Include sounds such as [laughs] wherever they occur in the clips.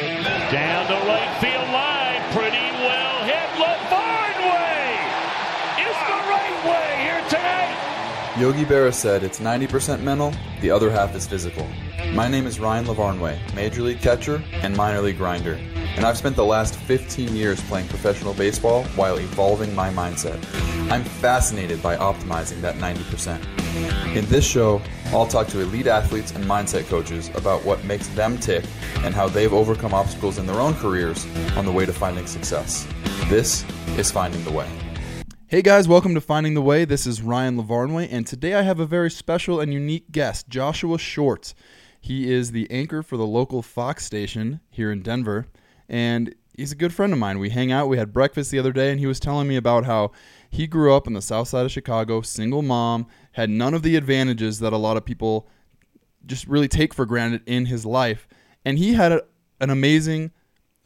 Down the right field line, pretty well hit. LaVarn way is the right way here tonight. Yogi Berra said it's 90% mental, the other half is physical. My name is Ryan Lavarnway, Major League catcher and minor league grinder, and I've spent the last 15 years playing professional baseball while evolving my mindset. I'm fascinated by optimizing that 90%. In this show, I'll talk to elite athletes and mindset coaches about what makes them tick and how they've overcome obstacles in their own careers on the way to finding success. This is Finding the Way. Hey guys, welcome to Finding the Way. This is Ryan Lavarnway, and today I have a very special and unique guest, Joshua Short. He is the anchor for the local Fox station here in Denver, and he's a good friend of mine. We hang out, we had breakfast the other day, and he was telling me about how he grew up in the south side of Chicago, single mom, had none of the advantages that a lot of people just really take for granted in his life. And he had a, an amazing,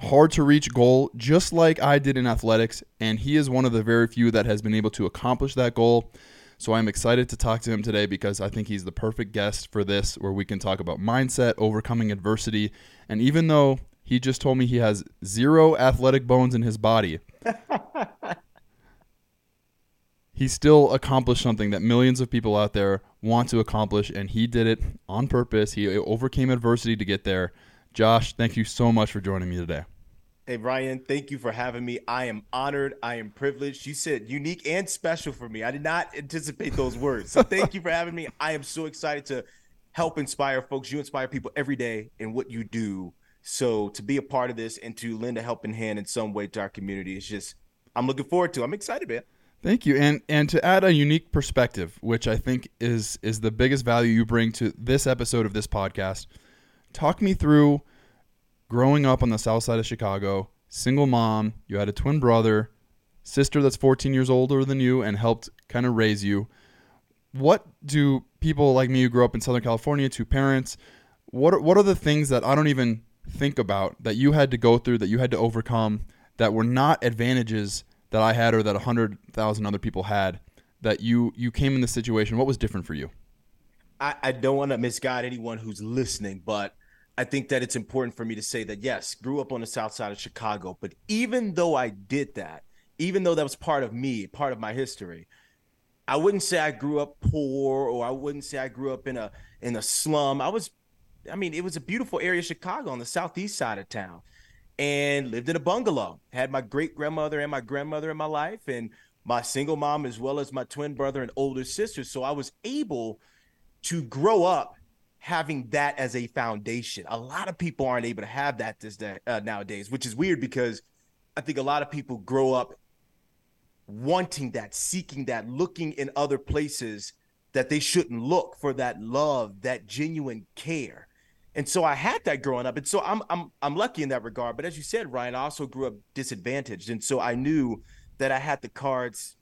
hard to reach goal, just like I did in athletics. And he is one of the very few that has been able to accomplish that goal. So I'm excited to talk to him today because I think he's the perfect guest for this, where we can talk about mindset, overcoming adversity. And even though he just told me he has zero athletic bones in his body, [laughs] he still accomplished something that millions of people out there want to accomplish, and he did it on purpose. He overcame adversity to get there. Josh, thank you so much for joining me today. Hey, Ryan, thank you for having me. I am honored. I am privileged. You said unique and special for me. I did not anticipate those words. So thank you for having me. I am so excited to help inspire folks. You inspire people every day in what you do. So to be a part of this and to lend a helping hand in some way to our community is just, I'm looking forward to. I'm excited, man. Thank you, and and to add a unique perspective, which I think is is the biggest value you bring to this episode of this podcast. Talk me through growing up on the south side of Chicago, single mom. You had a twin brother, sister that's 14 years older than you, and helped kind of raise you. What do people like me who grew up in Southern California, two parents, what are, what are the things that I don't even think about that you had to go through, that you had to overcome, that were not advantages that I had or that 100,000 other people had that you you came in this situation what was different for you? I, I don't want to misguide anyone who's listening but I think that it's important for me to say that yes grew up on the south side of Chicago but even though I did that even though that was part of me part of my history I wouldn't say I grew up poor or I wouldn't say I grew up in a in a slum. I was I mean it was a beautiful area of Chicago on the southeast side of town and lived in a bungalow. Had my great grandmother and my grandmother in my life, and my single mom, as well as my twin brother and older sister. So I was able to grow up having that as a foundation. A lot of people aren't able to have that this day uh, nowadays, which is weird because I think a lot of people grow up wanting that, seeking that, looking in other places that they shouldn't look for that love, that genuine care. And so I had that growing up. And so I'm I'm I'm lucky in that regard. But as you said, Ryan, I also grew up disadvantaged. And so I knew that I had the cards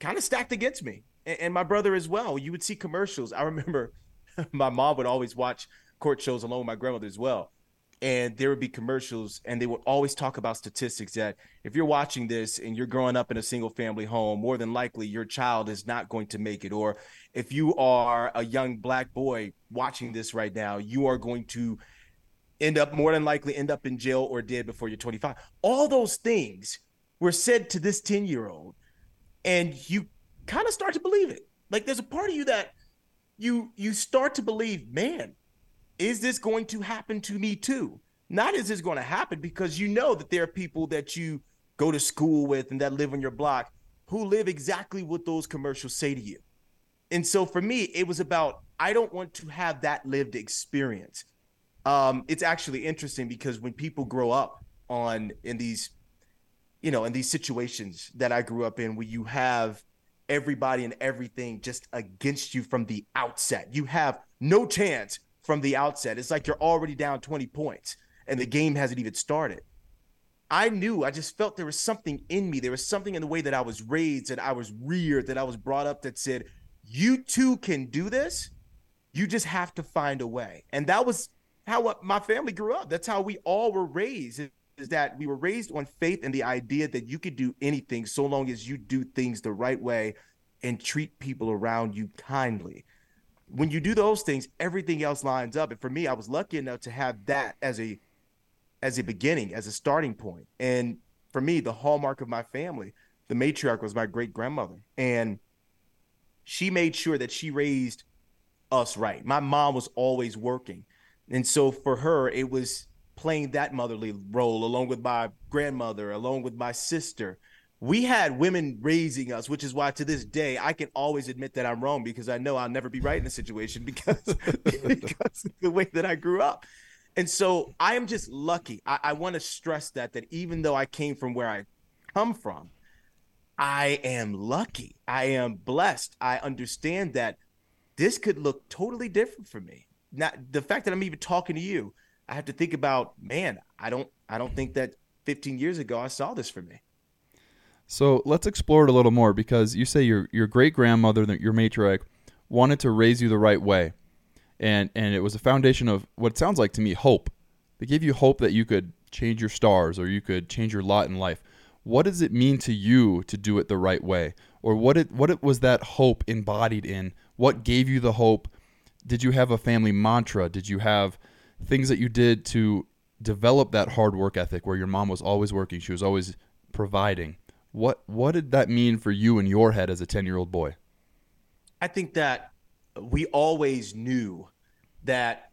kind of stacked against me. And, and my brother as well. You would see commercials. I remember [laughs] my mom would always watch court shows along with my grandmother as well and there would be commercials and they would always talk about statistics that if you're watching this and you're growing up in a single family home more than likely your child is not going to make it. Or if you are a young black boy watching this right now you are going to end up more than likely end up in jail or dead before you're 25 all those things were said to this 10 year old and you kind of start to believe it. Like there's a part of you that you you start to believe man is this going to happen to me too? Not is this going to happen because you know that there are people that you go to school with and that live on your block who live exactly what those commercials say to you. And so for me, it was about I don't want to have that lived experience. Um, it's actually interesting because when people grow up on in these, you know, in these situations that I grew up in, where you have everybody and everything just against you from the outset, you have no chance from the outset. It's like you're already down 20 points and the game hasn't even started. I knew, I just felt there was something in me. There was something in the way that I was raised, that I was reared, that I was brought up that said, you too can do this. You just have to find a way. And that was how uh, my family grew up. That's how we all were raised is that we were raised on faith and the idea that you could do anything so long as you do things the right way and treat people around you kindly when you do those things, everything else lines up. And for me, I was lucky enough to have that as a as a beginning, as a starting point. And for me, the hallmark of my family, the matriarch was my great grandmother. And she made sure that she raised us right. My mom was always working. And so for her, it was playing that motherly role along with my grandmother, along with my sister. We had women raising us, which is why to this day I can always admit that I'm wrong because I know I'll never be right in a situation [laughs] because, because of the way that I grew up. And so I am just lucky. I, I want to stress that that even though I came from where I come from, I am lucky. I am blessed. I understand that this could look totally different for me. Now, the fact that I'm even talking to you, I have to think about, man, I don't I don't think that 15 years ago I saw this for me. So let's explore it a little more because you say your your great grandmother, your matriarch, wanted to raise you the right way and and it was a foundation of what sounds like to me hope. They gave you hope that you could change your stars or you could change your lot in life. What does it mean to you to do it the right way? Or what it what it was that hope embodied in? What gave you the hope? Did you have a family mantra? Did you have things that you did to develop that hard work ethic where your mom was always working, she was always providing? What what did that mean for you in your head as a 10-year-old boy? I think that we always knew that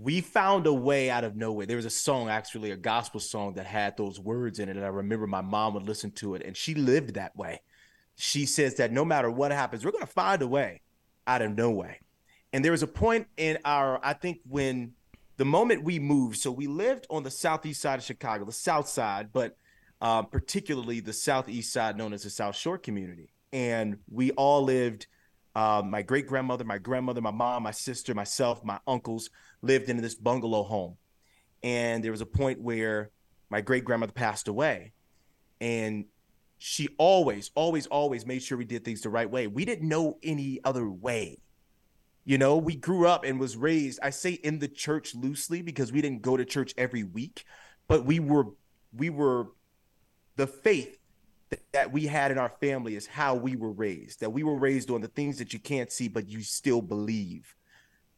we found a way out of nowhere. There was a song, actually, a gospel song that had those words in it. And I remember my mom would listen to it, and she lived that way. She says that no matter what happens, we're going to find a way out of no way. And there was a point in our, I think, when the moment we moved, so we lived on the southeast side of Chicago, the south side, but uh, particularly the southeast side known as the South Shore community. And we all lived uh, my great grandmother, my grandmother, my mom, my sister, myself, my uncles lived in this bungalow home. And there was a point where my great grandmother passed away. And she always, always, always made sure we did things the right way. We didn't know any other way. You know, we grew up and was raised, I say in the church loosely because we didn't go to church every week, but we were we were the faith that we had in our family is how we were raised, that we were raised on the things that you can't see, but you still believe.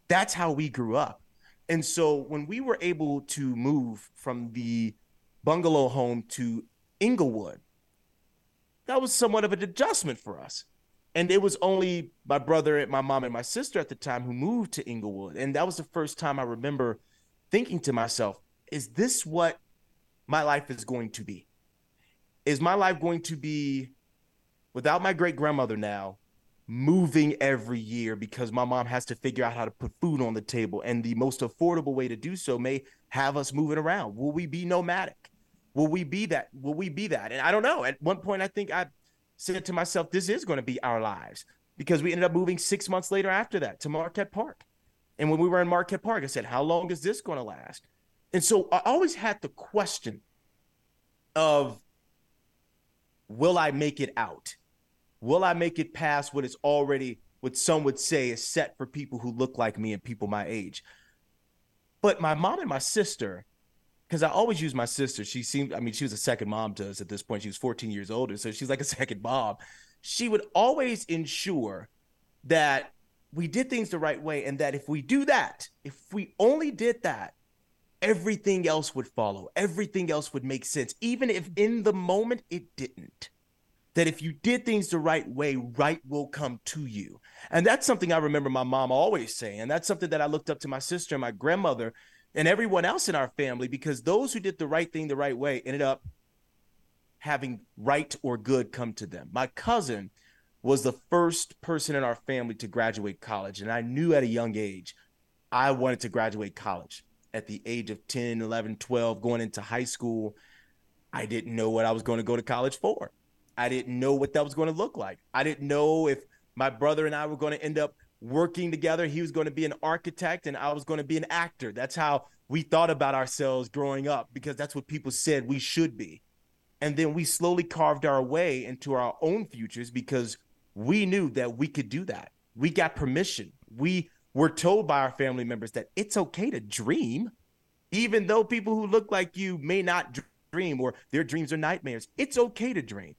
That's how we grew up. And so when we were able to move from the bungalow home to Englewood, that was somewhat of an adjustment for us. And it was only my brother and my mom and my sister at the time who moved to Englewood. And that was the first time I remember thinking to myself, is this what my life is going to be? Is my life going to be without my great grandmother now moving every year because my mom has to figure out how to put food on the table? And the most affordable way to do so may have us moving around. Will we be nomadic? Will we be that? Will we be that? And i don't know. At one point i think i said to myself this is going to be our lives. Because we ended up moving six months later after that to marquette park. And when we were in marquette park i said how long is this going to last? And so i always had the question of will I make it out? Will I make it past what is already what some would say is set for people who look like me and people my age? But my mom and my sister, because I always use my sister. She seemed, I mean, she was a second mom to us at this point. She was 14 years older, so she's like a [laughs] second mom. She would always ensure that we did things the right way, and that if we do that, if we only did that, everything else would follow. Everything else would make sense, even if in the moment it didn't. That if you did things the right way, right will come to you. And that's something I remember my mom always saying. And that's something that I looked up to my sister and my grandmother and everyone else in our family because those who did the right thing the right way ended up having right or good come to them. My cousin was the first person in our family to graduate college. And I knew at a young age I wanted to graduate college at the age of 10, 11, 12, going into high school, I didn't know what I was going to go to college for. I didn't know what that was going to look like. I didn't know if my brother and I were going to end up working together. He was going to be an architect and I was going to be an actor. That's how we thought about ourselves growing up because that's what people said we should be. And then we slowly carved our way into our own futures because we knew that we could do that. We got permission. We we're told by our family members that it's okay to dream, even though people who look like you may not dream or their dreams are nightmares. It's okay to dream.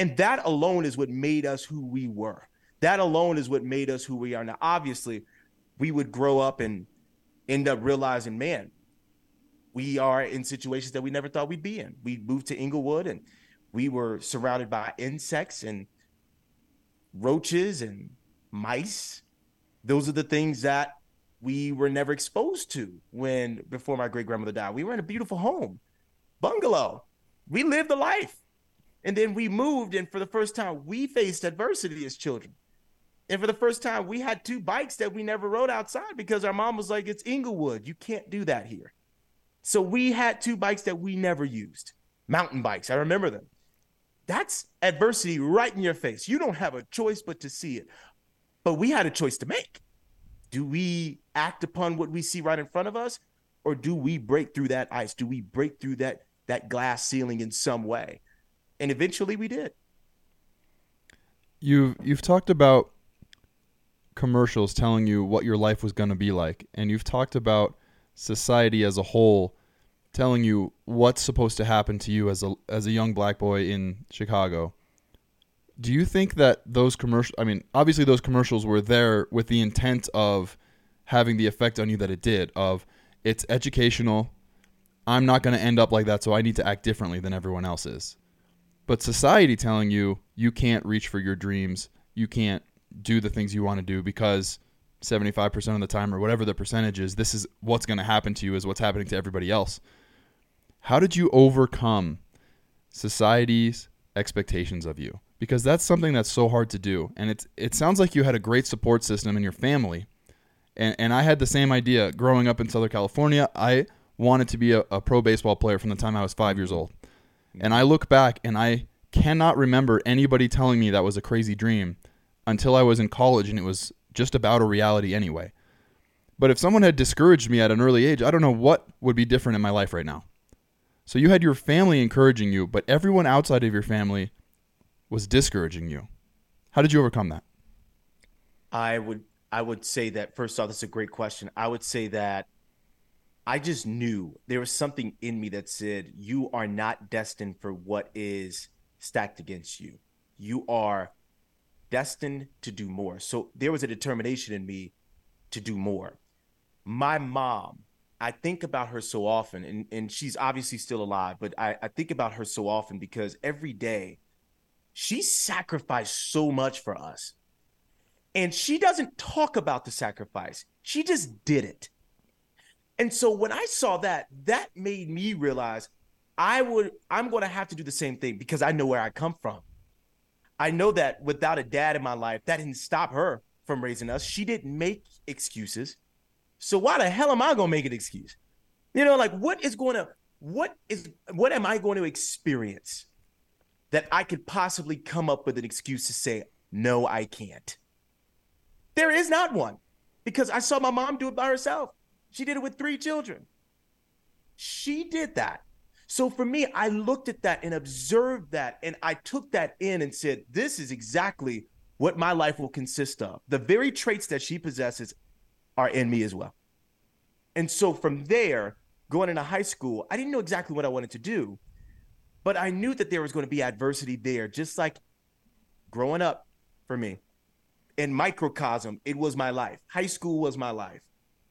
And that alone is what made us who we were. That alone is what made us who we are. Now, obviously, we would grow up and end up realizing, man, we are in situations that we never thought we'd be in. We moved to Englewood and we were surrounded by insects and roaches and mice. Those are the things that we were never exposed to when before my great grandmother died. We were in a beautiful home, bungalow. We lived the life. And then we moved, and for the first time, we faced adversity as children. And for the first time, we had two bikes that we never rode outside because our mom was like, It's Englewood. You can't do that here. So we had two bikes that we never used mountain bikes. I remember them. That's adversity right in your face. You don't have a choice but to see it. But we had a choice to make. Do we act upon what we see right in front of us? Or do we break through that ice? Do we break through that that glass ceiling in some way? And eventually we did. You've you've talked about commercials telling you what your life was going to be like, and you've talked about society as a whole telling you what's supposed to happen to you as a as a young black boy in Chicago. Do you think that those commercials I mean, obviously those commercials were there with the intent of having the effect on you that it did of it's educational. I'm not going to end up like that, so I need to act differently than everyone else is. But society telling you you can't reach for your dreams, you can't do the things you want to do because 75% of the time or whatever the percentage is, this is what's going to happen to you is what's happening to everybody else. How did you overcome society's expectations of you? Because that's something that's so hard to do. And it's it sounds like you had a great support system in your family. And and I had the same idea growing up in Southern California. I wanted to be a, a pro baseball player from the time I was five years old. And I look back and I cannot remember anybody telling me that was a crazy dream until I was in college and it was just about a reality anyway. But if someone had discouraged me at an early age, I don't know what would be different in my life right now. So you had your family encouraging you, but everyone outside of your family was discouraging you. How did you overcome that? I would I would say that first off, that's a great question. I would say that I just knew there was something in me that said, You are not destined for what is stacked against you. You are destined to do more. So there was a determination in me to do more. My mom, I think about her so often, and, and she's obviously still alive, but I, I think about her so often because every day she sacrificed so much for us. And she doesn't talk about the sacrifice, she just did it. And so when I saw that, that made me realize I would I'm going to have to do the same thing because I know where I come from. I know that without a dad in my life, that didn't stop her from raising us. She didn't make excuses. So why the hell am I going to make an excuse? You know, like what is going to what is what am I going to experience that I could possibly come up with an excuse to say no, I can't? There is not one because I saw my mom do it by herself. She did it with three children. She did that. So for me, I looked at that and observed that, and I took that in and said, this is exactly what my life will consist of. The very traits that she possesses are in me as well. And so from there, going into high school, I didn't know exactly what I wanted to do, but I knew that there was going to be adversity there, just like growing up for me. In microcosm, it was my life. High school was my life.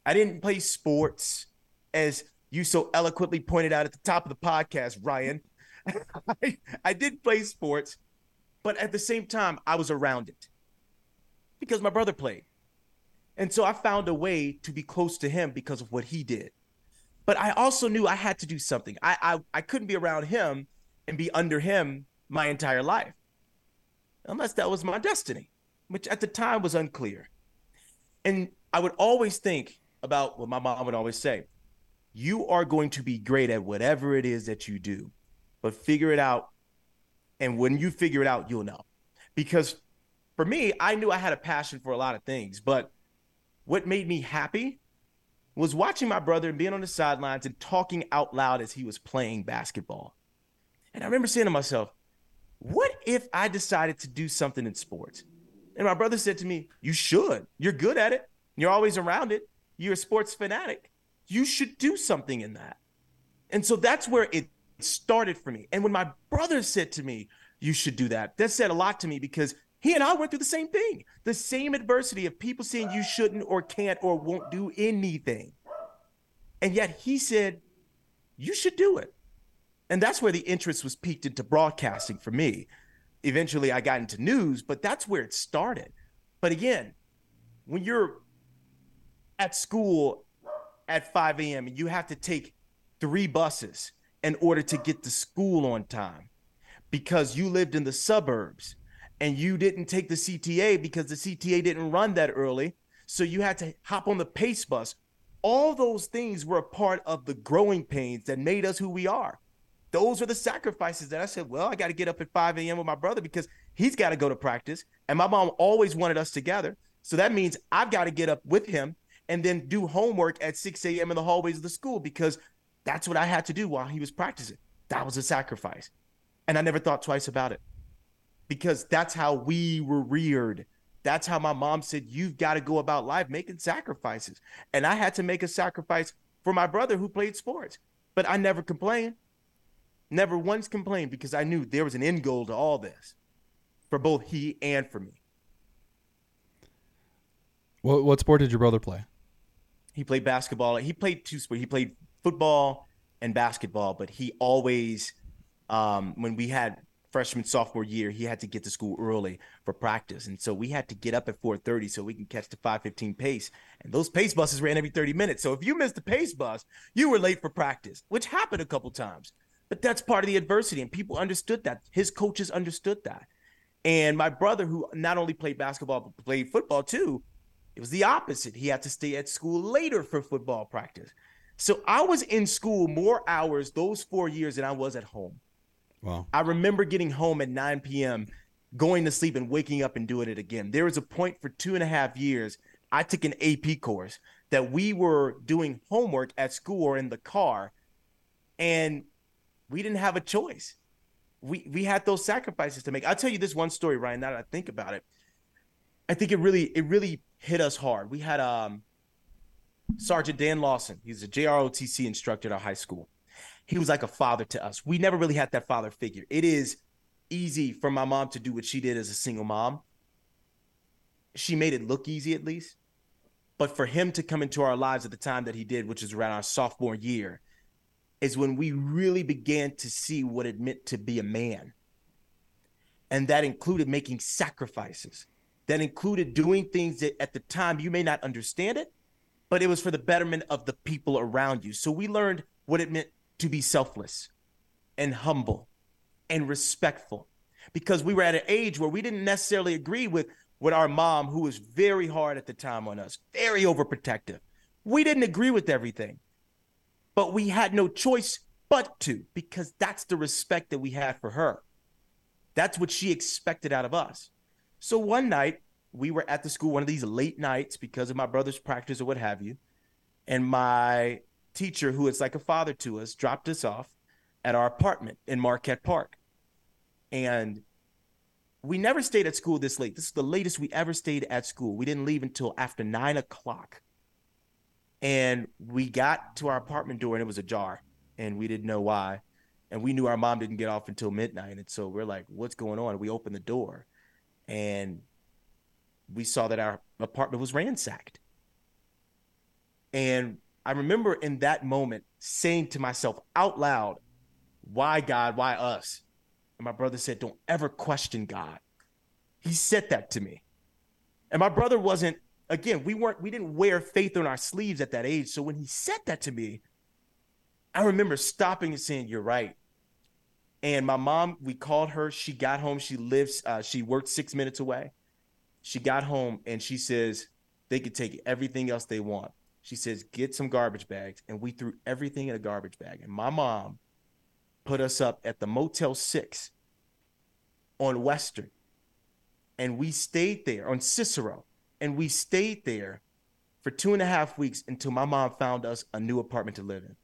I didn't play sports as you so eloquently pointed out at the top of the podcast, Ryan. I, [laughs] I did play sports, but at the same time, I was around it because my brother played. And so I found a way to be close to him because of what he did. But I also knew I had to do something. I, I, I couldn't be around him and be under him my entire life, unless that was my destiny, which at the time was unclear. And I would always think about what my mom would always say you are going to be great at whatever it is that you do, but figure it out. And when you figure it out, you'll know. Because for me, I knew I had a passion for a lot of things, but what made me happy was watching my brother and being on the sidelines and talking out loud as he was playing basketball. And I remember saying to myself, what if I decided to do something in sports? And my brother said to me, You should. You're good at it. You're always around it. You're a sports fanatic you should do something in that. And so that's where it started for me. And when my brother said to me, you should do that, that said a lot to me because he and I went through the same thing the same adversity of people saying you shouldn't or can't or won't do anything. And yet he said, you should do it. And that's where the interest was piqued into broadcasting for me. Eventually, I got into news, but that's where it started. But again, when you're at school at 5 a.m. and you have to take three buses in order to get to school on time because you lived in the suburbs and you didn't take the CTA because the CTA didn't run that early. So you had to hop on the pace bus. All those things were a part of the growing pains that made us who we are. Those are the sacrifices that I said, well, I got to get up at 5 a.m. with my brother because he's got to go to practice. And my mom always wanted us together. So that means I've got to get up with him and then do homework at 6 a.m. in the hallways of the school because that's what I had to do while he was practicing. That was a sacrifice. And I never thought twice about it because that's how we were reared. That's how my mom said, You've got to go about life making sacrifices. And I had to make a sacrifice for my brother who played sports. But I never complained. Never once complained because I knew there was an end goal to all this for both he and for me. What what sport did your brother play? He played basketball. He played two sports. He played football and basketball, but he always, um, when we had freshman sophomore year, he had to get to school early for practice, and so we had to get up at 4:30 so we can catch the 5:15 pace. And those pace buses ran every 30 minutes. So if you missed the pace bus, you were late for practice, which happened a couple times. But that's part of the adversity, and people understood that. His coaches understood that. And my brother, who not only played basketball but played football too, it was the opposite. He had to stay at school later for football practice. So I was in school more hours those four years than I was at home. Wow. I remember getting home at 9 p.m., going to sleep and waking up and doing it again. There was a point for two and a half years, I took an AP course that we were doing homework at school or in the car, and we didn't have a choice. We we had those sacrifices to make. I'll tell you this one story, Ryan, now that I think about it. I think it really it really hit us hard. We had um Sergeant Dan Lawson. He's a JROTC instructor at our high school. He was like a father to us. We never really had that father figure. It is easy for my mom to do what she did as a single mom. She made it look easy at least. But for him to come into our lives at the time that he did, which is around our sophomore year, is when we really began to see what it meant to be a man. And that included making sacrifices, that included doing things that at the time you may not understand it, but it was for the betterment of the people around you. So we learned what it meant to be selfless and humble and respectful because we were at an age where we didn't necessarily agree with with our mom who was very hard at the time on us, very overprotective. We didn't agree with everything. But we had no choice but to because that's the respect that we had for her. That's what she expected out of us. So one night, we were at the school one of these late nights because of my brother's practice or what have you. And my teacher, who is like a father to us, dropped us off at our apartment in Marquette Park. And we never stayed at school this late. This is the latest we ever stayed at school. We didn't leave until after nine o'clock. And we got to our apartment door and it was ajar. And we didn't know why. And we knew our mom didn't get off until midnight. And so we're like, what's going on? We opened the door and we saw that our apartment was ransacked. And I remember in that moment saying to myself out loud, why God? Why us? And my brother said, don't ever question God. He said that to me. And my brother wasn't, again, we weren't, we didn't wear faith on our sleeves at that age. So when he said that to me, I remember stopping and saying, you're right. And my mom, we called her. She got home. She lives, uh, she worked six minutes away. She got home and she says, they could take everything else they want. She says, get some garbage bags. And we threw everything in a garbage bag. And my mom put us up at the Motel 6 on Western. And we stayed there on Cicero. And we stayed there for two and a half weeks until my mom found us a new apartment to live in.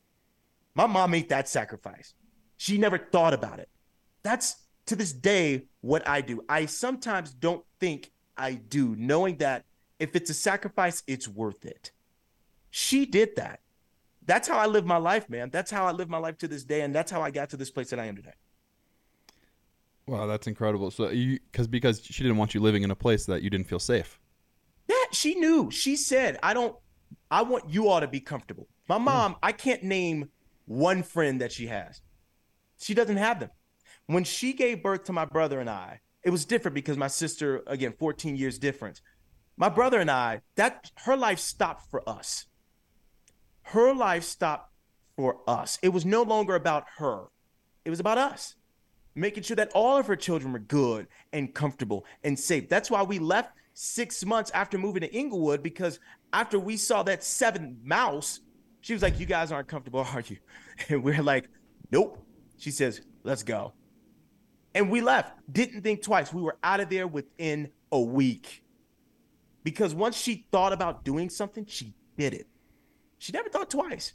My mom made that sacrifice. She never thought about it. That's to this day what I do. I sometimes don't think I do, knowing that if it's a sacrifice, it's worth it. She did that. That's how I live my life, man. That's how I live my life to this day, and that's how I got to this place that I am today. Wow, that's incredible. So you because because she didn't want you living in a place that you didn't feel safe. Yeah, she knew. She said, "I don't. I want you all to be comfortable." My mm. mom, I can't name one friend that she has. She doesn't have them. When she gave birth to my brother and I, it was different because my sister, again, 14 years difference. My brother and I, that her life stopped for us. Her life stopped for us. It was no longer about her. It was about us. Making sure that all of her children were good and comfortable and safe. That's why we left six months after moving to Englewood because after we saw that seventh mouse, she was like, You guys aren't comfortable, [laughs] are you? And we're like, Nope. She says, Let's go. And we left, didn't think twice. We were out of there within a week. Because once she thought about doing something, she did it. She never thought twice.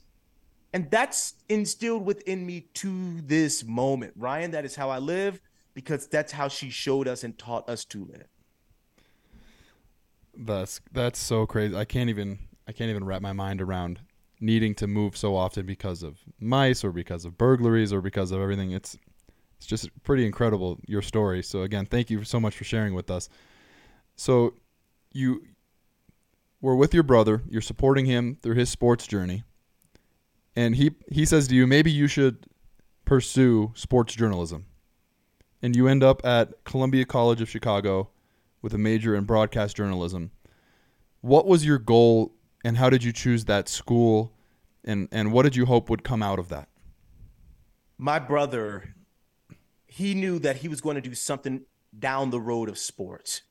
And that's instilled within me to this moment. Ryan, that is how I live because that's how she showed us and taught us to live. That's that's so crazy. I can't even I can't even wrap my mind around needing to move so often because of mice or because of burglaries or because of everything. It's it's just pretty incredible your story. So again, thank you so much for sharing with us. So you were with your brother, you're supporting him through his sports journey. And he he says to you, maybe you should pursue sports journalism. And you end up at Columbia College of Chicago with a major in broadcast journalism. What was your goal and how did you choose that school and and what did you hope would come out of that? My brother he knew that he was going to do something down the road of sports.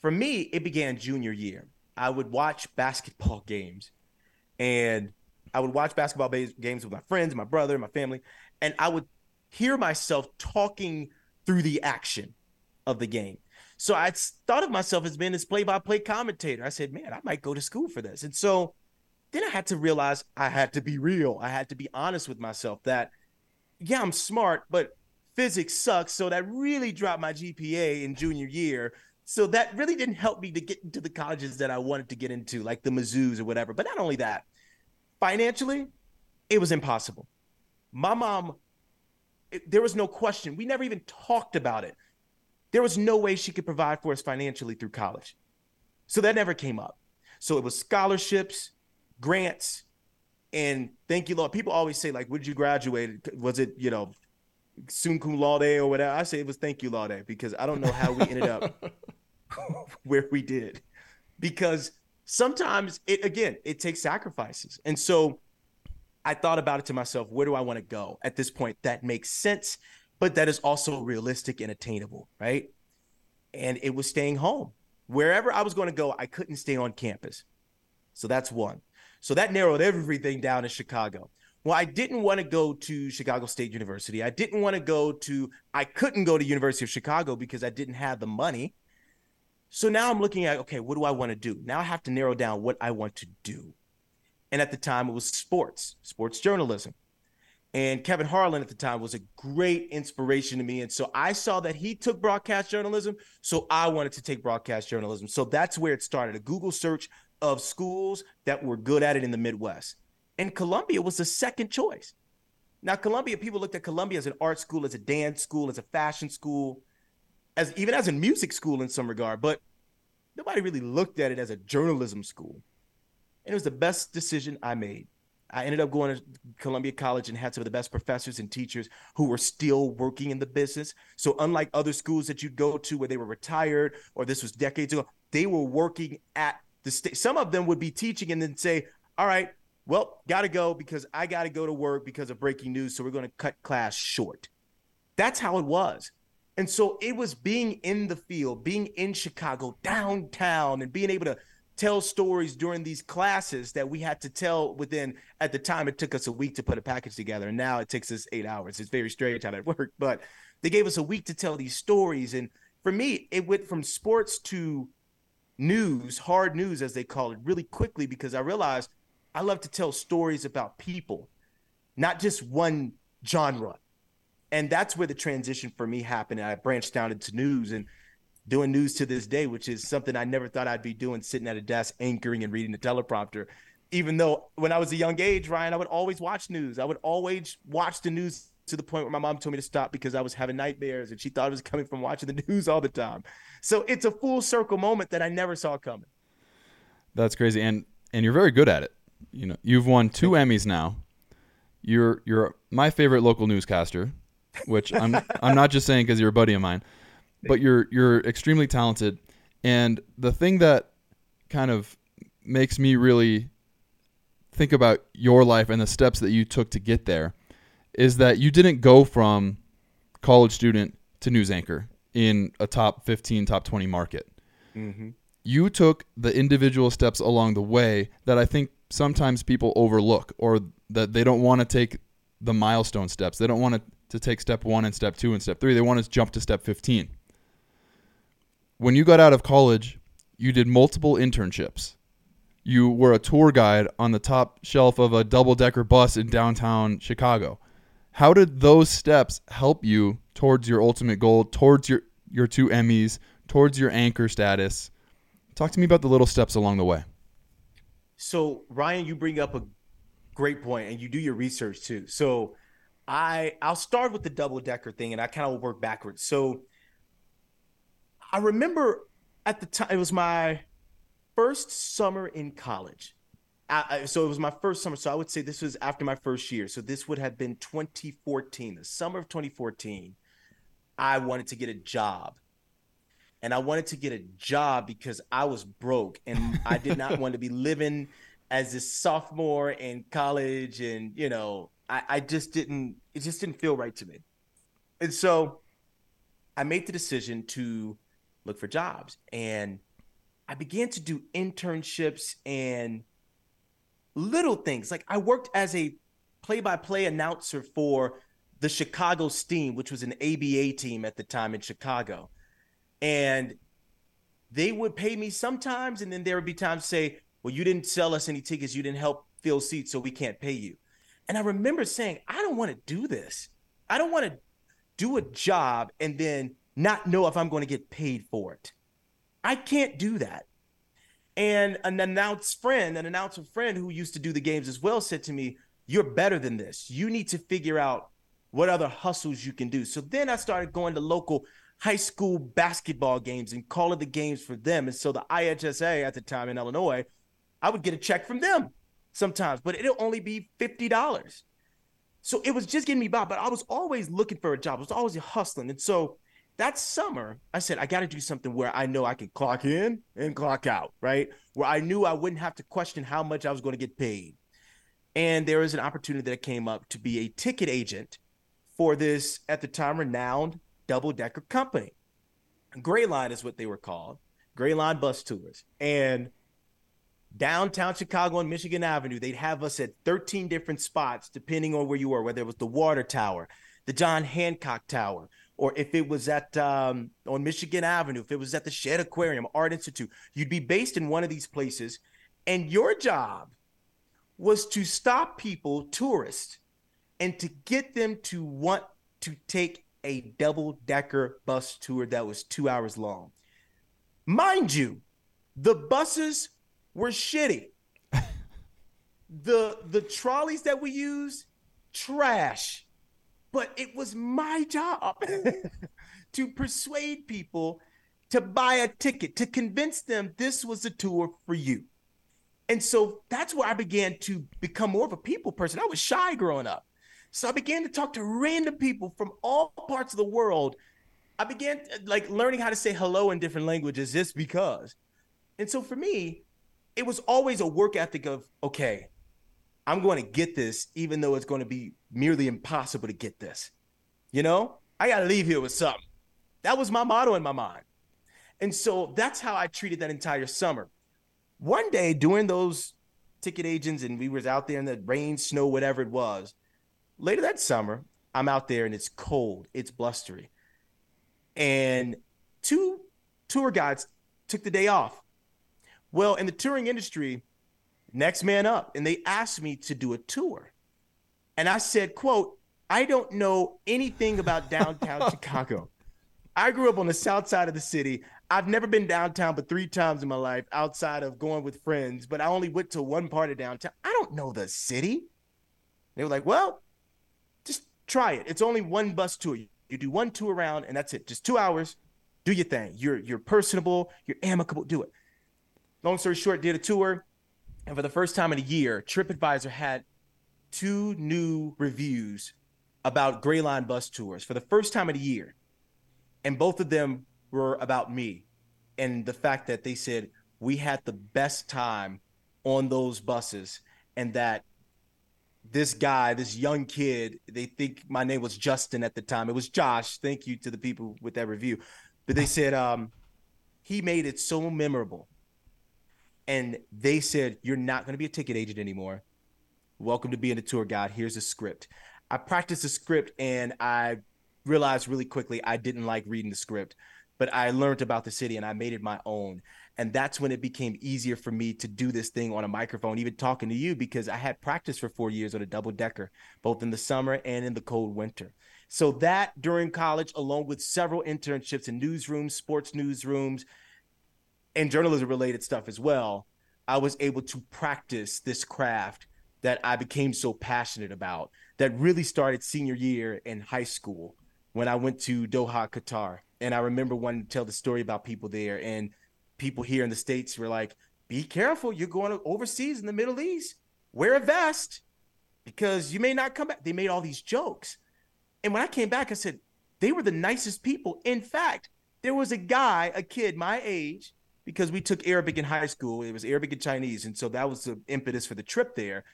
For me, it began junior year. I would watch basketball [laughs] games and I would watch basketball games with my friends, my brother, my family, and I would hear myself talking through the action of the game. So I thought of myself as being this play-by-play commentator. I said, "Man, I might go to school for this." And so then I had to realize I had to be real. I had to be honest with myself that yeah, I'm smart, but physics sucks. So that really dropped my GPA in junior year. So that really didn't help me to get into the colleges that I wanted to get into, like the Mizzou's or whatever. But not only that, financially, it was impossible. My mom, it, there was no question. We never even talked about it. There was no way she could provide for us financially through college. So that never came up. So it was scholarships, grants, and thank you, Lord. People always say, like, would you graduate? Was it, you know, sum cum laude or whatever? I say it was thank you, laude, because I don't know how we ended up [laughs] where we did. Because sometimes it again, it takes sacrifices. And so I thought about it to myself, where do I want to go at this point that makes sense, but that is also realistic and attainable, right? And it was staying home. Wherever I was going to go, I couldn't stay on campus. So that's one. So that narrowed everything down in Chicago. Well, I didn't want to go to Chicago State University. I didn't want to go to, I couldn't go to University of Chicago because I didn't have the money. So now I'm looking at, okay, what do I want to do? Now I have to narrow down what I want to do. And at the time, it was sports, sports journalism. And Kevin Harlan at the time was a great inspiration to me. And so I saw that he took broadcast journalism. So I wanted to take broadcast journalism. So that's where it started a Google search of schools that were good at it in the Midwest. And Columbia was the second choice. Now, Columbia, people looked at Columbia as an art school, as a dance school, as a fashion school, as even as a music school in some regard, but nobody really looked at it as a journalism school. And it was the best decision I made. I ended up going to Columbia College and had some of the best professors and teachers who were still working in the business. So, unlike other schools that you'd go to where they were retired or this was decades ago, they were working at the state. Some of them would be teaching and then say, "All right, well, got to go because I got to go to work because of breaking news. So we're going to cut class short." That's how it was. And so it was being in the field, being in Chicago, downtown, and being able to tell stories during these classes that we had to tell within at the time it took us a week to put a package together and now it takes us eight hours it's very strange how that [laughs] worked but they gave us a week to tell these stories and for me it went from sports to news, hard news as they call it, really quickly because I realized I love to tell stories about people, not just one genre. And that's where the transition for me happened. And I branched down into news and doing news to this day, which is something I never thought I'd be doing, sitting at a desk, anchoring and reading the teleprompter. Even though when I was a young age, Ryan, I would always watch news. I would always watch the news to the point where my mom told me to stop because I was having nightmares and she thought it was coming from watching the [laughs] news all the time. So it's a full circle moment that I never saw coming. That's crazy, and and you're very good at it. You know, you've won two Emmys now You're you're my favorite local newscaster, which I'm [laughs] I'm not just saying because you're a buddy of mine, but you're you're extremely talented. And the thing that kind of makes me really think about your life and the steps that you took to get there is that you didn't go from college student to news anchor in a top 15, top 20 market. Mm-hmm. You took the individual steps along the way that I think sometimes people overlook or that they don't want to take the milestone steps. They don't want to, to take step one and step two and step three. They want to jump to step 15. When you got out of college, you did multiple internships. You were a tour guide on the top shelf of a double decker bus in downtown Chicago. How did those steps help you towards your ultimate goal, towards your, your two Emmys, towards your anchor status? Talk to me about the little steps along the way. So, Ryan, you bring up a great point and you do your research too. So, I I'll start with the double decker thing and I kind of work backwards. So, I remember at the time it was my first summer in college. I, so it was my first summer. So I would say this was after my first year. So this would have been 2014, the summer of 2014. I wanted to get a job. And I wanted to get a job because I was broke and I did not want to be [laughs] living as a sophomore in college. And, you know, I, I just didn't, it just didn't feel right to me. And so I made the decision to look for jobs. And I began to do internships and little things. Like I worked as a play-by-play announcer for the Chicago Steam, which was an ABA team at the time in Chicago. And they would pay me sometimes, and then there would be times say, Well, you didn't sell us any tickets, you didn't help fill seats, so we can't pay you. And I remember saying, I don't want to do this. I don't want to do a job and then not know if I'm going to get paid for it. I can't do that. And an announced friend, an announcer friend who used to do the games as well, said to me, You're better than this. You need to figure out what other hustles you can do. So then I started going to local high school basketball games and calling the games for them. And so the IHSA at the time in Illinois, I would get a check from them sometimes, but it'll only be $50. So it was just getting me by, but I was always looking for a job. I was always hustling. And so that summer, I said, I got to do something where I know I can clock in and clock out, right? Where I knew I wouldn't have to question how much I was going to get paid. And there was an opportunity that came up to be a ticket agent for this, at the time, renowned double decker company. Gray Line is what they were called, Gray Line Bus Tours. And downtown Chicago on Michigan Avenue, they'd have us at 13 different spots, depending on where you were, whether it was the Water Tower, the John Hancock Tower, or if it was at um, on Michigan Avenue, if it was at the Shedd Aquarium, Art Institute, you'd be based in one of these places, and your job was to stop people, tourists, and to get them to want to take a double decker bus tour that was two hours long. Mind you, the buses were shitty. [laughs] the the trolleys that we use, trash but it was my job [laughs] to persuade people to buy a ticket, to convince them this was a tour for you. And so that's where I began to become more of a people person. I was shy growing up. So I began to talk to random people from all parts of the world. I began like learning how to say hello in different languages just because. And so for me, it was always a work ethic of, okay, I'm going to get this, even though it's going to be merely impossible to get this. You know, I got to leave here with something. That was my motto in my mind. And so that's how I treated that entire summer. One day during those ticket agents and we was out there in the rain, snow, whatever it was, later that summer, I'm out there and it's cold, it's blustery. And two tour guides took the day off. Well, in the touring industry, next man up. And they asked me to do a tour. And I said, quote, I don't know anything about downtown [laughs] Chicago. I grew up on the south side of the city. I've never been downtown but three times in my life outside of going with friends, but I only went to one part of downtown. I don't know the city. They were like, well, just try it. It's only one bus tour. You do one tour around and that's it. Just two hours. Do your thing. You're you're personable, you're amicable, do it. Long story short, did a tour. And for the first time in a year, TripAdvisor had two new reviews about Gray Line bus tours for the first time in a year. And both of them were about me and the fact that they said we had the best time on those buses and that this guy, this young kid, they think my name was Justin at the time. It was Josh. Thank you to the people with that review. But they said um, he made it so memorable. And they said, You're not going to be a ticket agent anymore. Welcome to being a tour guide. Here's a script. I practiced the script and I realized really quickly I didn't like reading the script, but I learned about the city and I made it my own. And that's when it became easier for me to do this thing on a microphone, even talking to you, because I had practiced for four years on a double decker, both in the summer and in the cold winter. So that during college, along with several internships in newsrooms, sports newsrooms, and journalism related stuff as well, I was able to practice this craft that I became so passionate about that really started senior year in high school when I went to Doha, Qatar. And I remember wanting to tell the story about people there and people here in the States were like, be careful, you're going overseas in the Middle East. Wear a vest because you may not come back. They made all these jokes. And when I came back, I said, they were the nicest people. In fact, there was a guy, a kid my age, because we took Arabic in high school. It was Arabic and Chinese. And so that was the impetus for the trip there.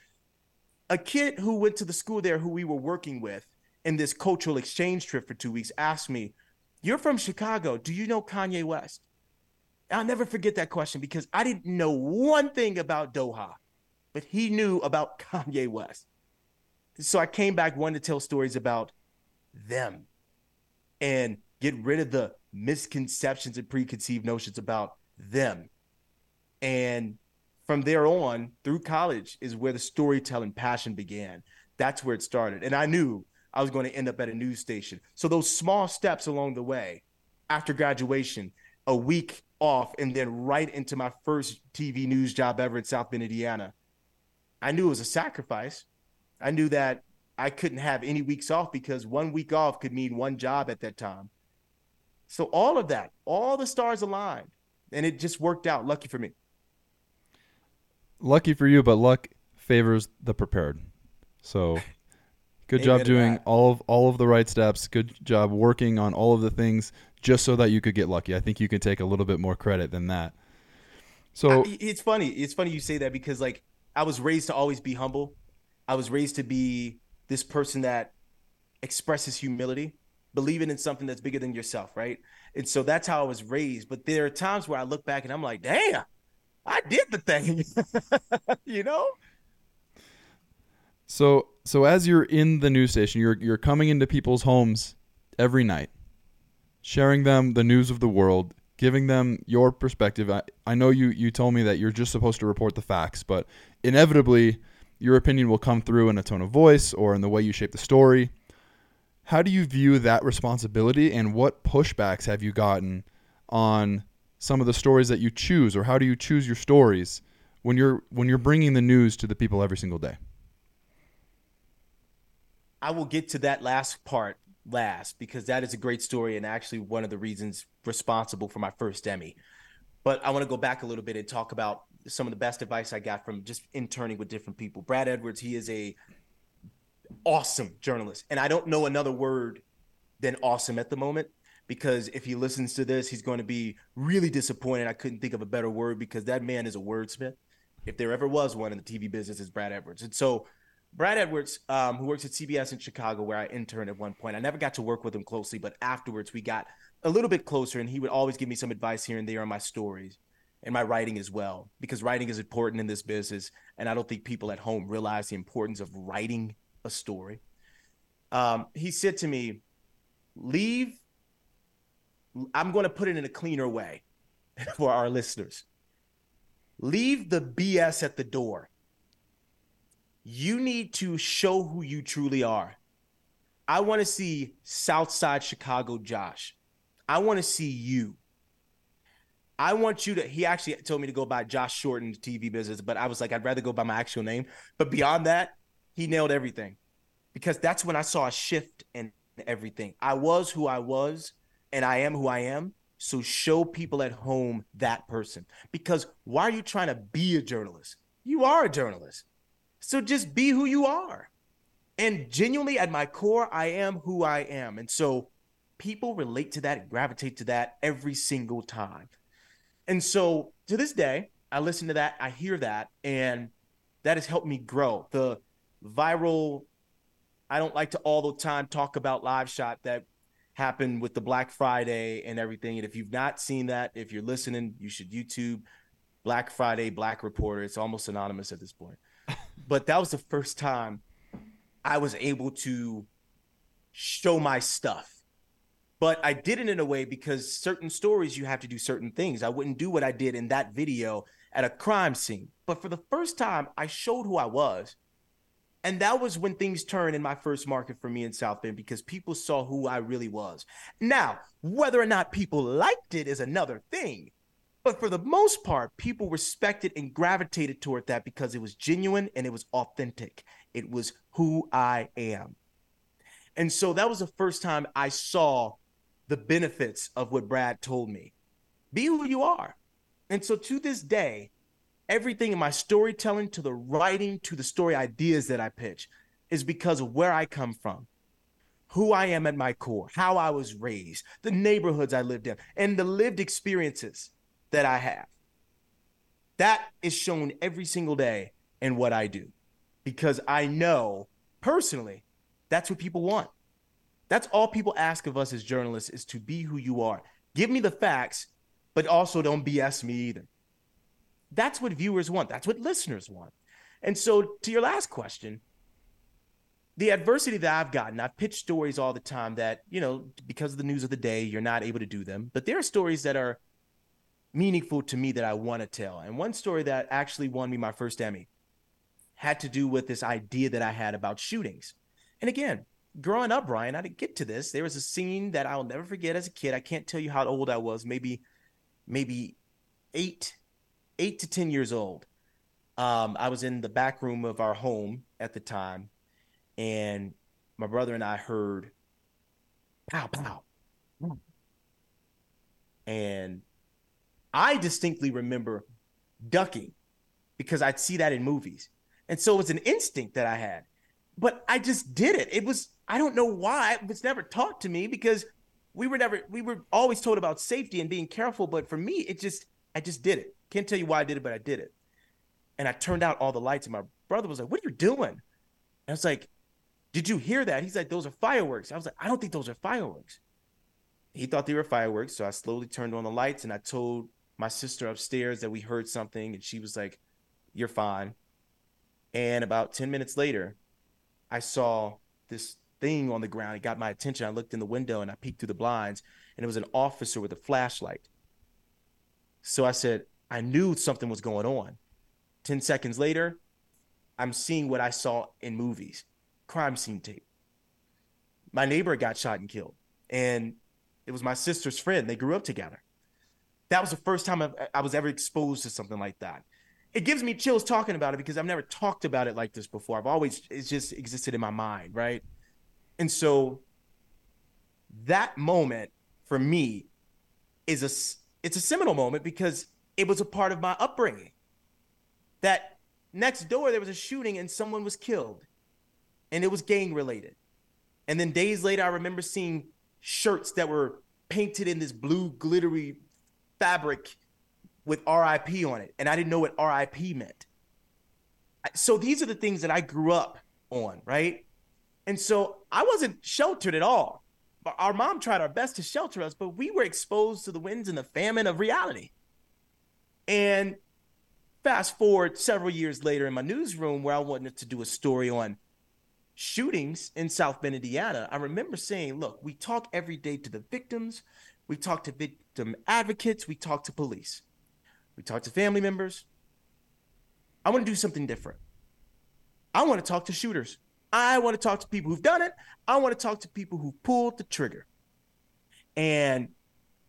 A kid who went to the school there who we were working with in this cultural exchange trip for two weeks asked me, You're from Chicago. Do you know Kanye West? I'll never forget that question because I didn't know one thing about Doha, but he knew about [laughs] Kanye West. So I came back wanting to tell stories about them and get rid of the misconceptions and preconceived notions about them. And from there on, through college, is where the storytelling passion began. That's where it started. And I knew I was going to end up at a news station. So those small steps along the way, after graduation, a week off and then right into my first TV news job ever in South Bend, Indiana. I knew it was a sacrifice. I knew that I couldn't have any weeks off because one week off could mean one job at that time. So all of that, all the stars aligned, and it just worked out. Lucky for me. Lucky for you, but luck favors the prepared. So [laughs] good job doing all of all of the right steps. Good job working on all of the things just so that you could get lucky. I think you can take a little bit more credit than that. So I, it's funny. It's funny you say that because like I was raised to always be humble. I was raised to be this person that expresses humility, believing in something that's bigger than yourself, right? And so that's how I was raised. But there are times where I look back and I'm like, damn, I did the thing. [laughs] you know? So so as you're in the news station, you're you're coming into people's homes every night sharing them the news of the world, giving them your perspective. I, I know you, you told me that you're just supposed to report the facts, but inevitably your opinion will come through in a tone of voice or in the way you shape the story. How do you view that responsibility and what pushbacks have you gotten on some of the stories that you choose or how do you choose your stories when you're when you're bringing the news to the people every single day? I will get to that last part last because that is a great story and actually one of the reasons responsible for my first Emmy. But I want to go back a little bit and talk about some of the best advice I got from just interning with different people. Brad Edwards, he is a awesome journalist, and I don't know another word than awesome at the moment because if he listens to this, he's going to be really disappointed. I couldn't think of a better word because that man is a wordsmith. If there ever was one in the TV business, is Brad Edwards. And so Brad Edwards, um, who works at CBS in Chicago, where I interned at one point, I never got to work with him closely, but afterwards we got a little bit closer, and he would always give me some advice here and there on my stories and my writing as well, because writing is important in this business, and I don't think people at home realize the importance of writing a story. Um, he said to me, "Leave." I'm going to put it in a cleaner way [laughs] for our listeners. Leave the BS at the door you need to show who you truly are. I want to see Southside Chicago Josh. I want to see you. I want you to. He actually told me to go by Josh Short in the TV business, but I was like, I'd rather go by my actual name. But beyond that, he nailed everything because that's when I saw a shift in everything. I was who I was, and I am who I am. So show people at home that person because why are you trying to be a journalist? You are a journalist. So just be who you are. And genuinely, at my core, I am who I am. And so people relate to that and gravitate to that every single time. And so to this day, I listen to that, I hear that, and that has helped me grow. The viral, I don't like to all the time talk about live shot that happened with the Black Friday and everything. And if you've not seen that, if you're listening, you should YouTube Black Friday, Black Reporter. It's almost anonymous at this point. [laughs] but that was the first time I was able to show my stuff. But I did it in a way because certain stories you have to do certain things. I wouldn't do what I did in that video at a crime scene. But for the first time, I showed who I was. And that was when things turned in my first market for me in South Bend because people saw who I really was. Now, whether or not people liked it is another thing. But for the most part, people respected and gravitated toward that because it was genuine and it was authentic. It was who I am. And so that was the first time I saw the benefits of what Brad told me. Be who you are. And so to this day, everything in my storytelling, to the writing, to the story ideas that I pitch, is because of where I come from, who I am at my core, how I was raised, the neighborhoods I lived in, and the lived experiences that I have. That is shown every single day in what I do because I know personally that's what people want. That's all people ask of us as journalists is to be who you are. Give me the facts, but also don't BS me either. That's what viewers want. That's what listeners want. And so, to your last question, the adversity that I've gotten, I've pitched stories all the time that, you know, because of the news of the day, you're not able to do them. But there are stories that are meaningful to me that I want to tell. And one story that actually won me my first Emmy had to do with this idea that I had about shootings. And again, growing up, Ryan, I didn't get to this. There was a scene that I'll never forget as a kid. I can't tell you how old I was, maybe, maybe eight, eight to 10 years old. Um, I was in the back room of our home at the time, and my brother and I heard pow, pow. And I distinctly remember ducking because I'd see that in movies. And so it was an instinct that I had. But I just did it. It was, I don't know why. It was never taught to me because we were never, we were always told about safety and being careful. But for me, it just, I just did it. Can't tell you why I did it, but I did it. And I turned out all the lights, and my brother was like, What are you doing? And I was like, Did you hear that? He's like, Those are fireworks. I was like, I don't think those are fireworks. He thought they were fireworks. So I slowly turned on the lights and I told my sister upstairs that we heard something and she was like, You're fine. And about 10 minutes later, I saw this thing on the ground. It got my attention. I looked in the window and I peeked through the blinds, and it was an officer with a flashlight. So I said, I knew something was going on. 10 seconds later, I'm seeing what I saw in movies crime scene tape. My neighbor got shot and killed, and it was my sister's friend. They grew up together that was the first time I was ever exposed to something like that. It gives me chills talking about it because I've never talked about it like this before. I've always it's just existed in my mind, right? And so that moment for me is a it's a seminal moment because it was a part of my upbringing. That next door there was a shooting and someone was killed, and it was gang related. And then days later, I remember seeing shirts that were painted in this blue glittery fabric with RIP on it, and I didn't know what RIP meant. So these are the things that I grew up on, right? And so I wasn't sheltered at all. Our mom tried our best to shelter us, but we were exposed to the winds and the famine of reality. And fast forward several years later in my newsroom where I wanted to do a story on shootings in South Bend, Indiana, I remember saying, look, we talk every day to the victims, we talk to victim advocates, we talk to police, we talk to family members. I want to do something different. I want to talk to shooters. I want to talk to people who've done it. I want to talk to people who pulled the trigger. And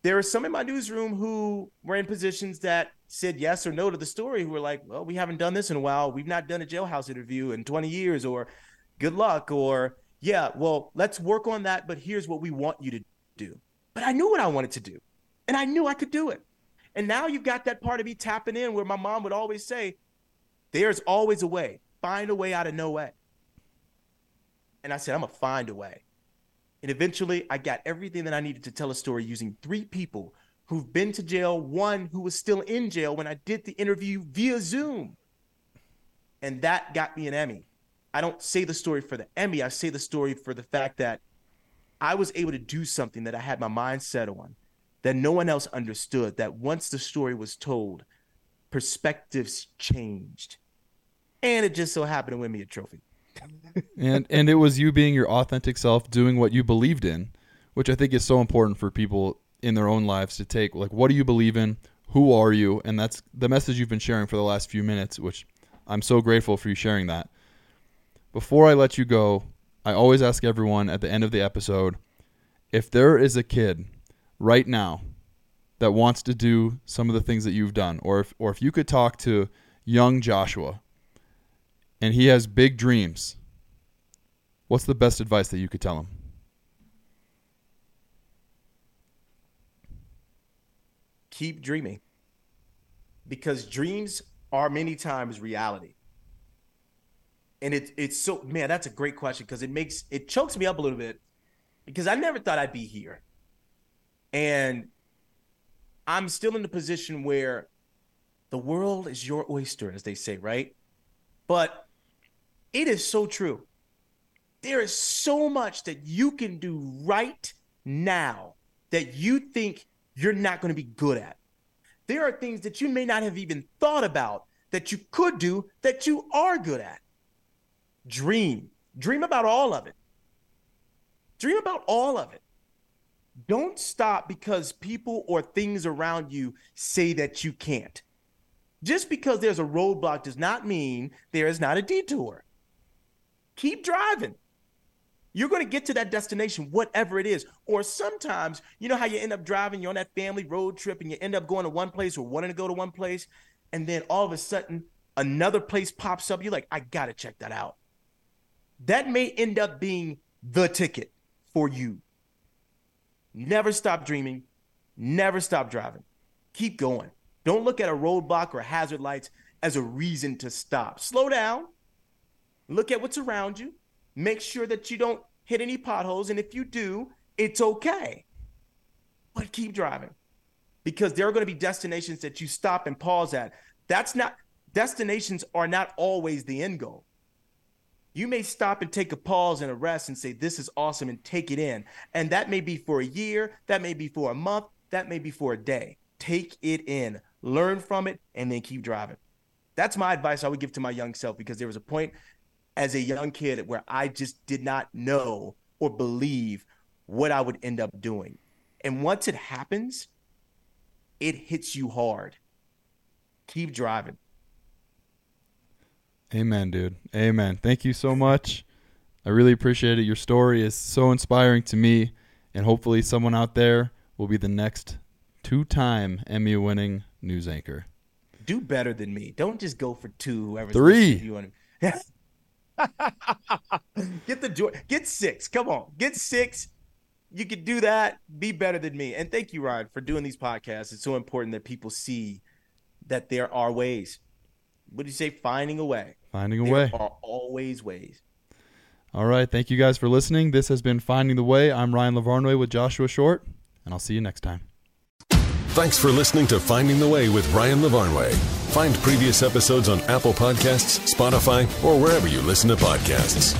there are some in my newsroom who were in positions that said yes or no to the story who were like, well, we haven't done this in a while. We've not done a jailhouse interview in 20 years, or good luck, or yeah, well, let's work on that, but here's what we want you to do. But I knew what I wanted to do, and I knew I could do it. And now you've got that part of me tapping in where my mom would always say, There's always a way. Find a way out of no way. And I said, I'm to find a way. And eventually, I got everything that I needed to tell a story using three people who've been to jail, one who was still in jail when I did the interview via Zoom. And that got me an Emmy. I don't say the story for the Emmy, I say the story for the fact that I was able to do something that I had my mind set on, that no one else understood, that once the story was told, perspectives changed. And it just so happened to win me a trophy. And and it was you being your authentic self, doing what you believed in, which I think is so important for people in their own lives to take. Like, what do you believe in? Who are you? And that's the message you've been sharing for the last few minutes, which I'm so grateful for you sharing that. Before I let you go, I always ask everyone at the end of the episode if there is a kid right now that wants to do some of the things that you've done, or if, or if you could talk to young Joshua and he has big dreams, what's the best advice that you could tell him? Keep dreaming because dreams are many times reality. And it, it's so, man, that's a great question because it makes, it chokes me up a little bit because I never thought I'd be here. And I'm still in the position where the world is your oyster, as they say, right? But it is so true. There is so much that you can do right now that you think you're not going to be good at. There are things that you may not have even thought about that you could do that you are good at. Dream. Dream about all of it. Dream about all of it. Don't stop because people or things around you say that you can't. Just because there's a roadblock does not mean there is not a detour. Keep driving. You're going to get to that destination, whatever it is. Or sometimes, you know how you end up driving, you're on that family road trip and you end up going to one place or wanting to go to one place. And then all of a sudden, another place pops up. You're like, I got to check that out. That may end up being the ticket for you. Never stop dreaming. Never stop driving. Keep going. Don't look at a roadblock or hazard lights as a reason to stop. Slow down. Look at what's around you. Make sure that you don't hit any potholes. And if you do, it's okay. But keep driving because there are going to be destinations that you stop and pause at. That's not, destinations are not always the end goal. You may stop and take a pause and a rest and say, This is awesome, and take it in. And that may be for a year, that may be for a month, that may be for a day. Take it in, learn from it, and then keep driving. That's my advice I would give to my young self because there was a point as a young kid where I just did not know or believe what I would end up doing. And once it happens, it hits you hard. Keep driving. Amen, dude. Amen. Thank you so much. I really appreciate it. Your story is so inspiring to me, and hopefully, someone out there will be the next two time Emmy winning news anchor. Do better than me. Don't just go for two. Whoever's Three. You want [laughs] get the joy. Get six. Come on. Get six. You could do that. Be better than me. And thank you, Ryan, for doing these podcasts. It's so important that people see that there are ways. What do you say? Finding a way. Finding a way. there way. are always ways. All right. Thank you guys for listening. This has been Finding the Way. I'm Ryan Lavarnway with Joshua Short, and I'll see you next time. Thanks for listening to Finding the Way with Ryan Lavarnway. Find previous episodes on Apple Podcasts, Spotify, or wherever you listen to podcasts.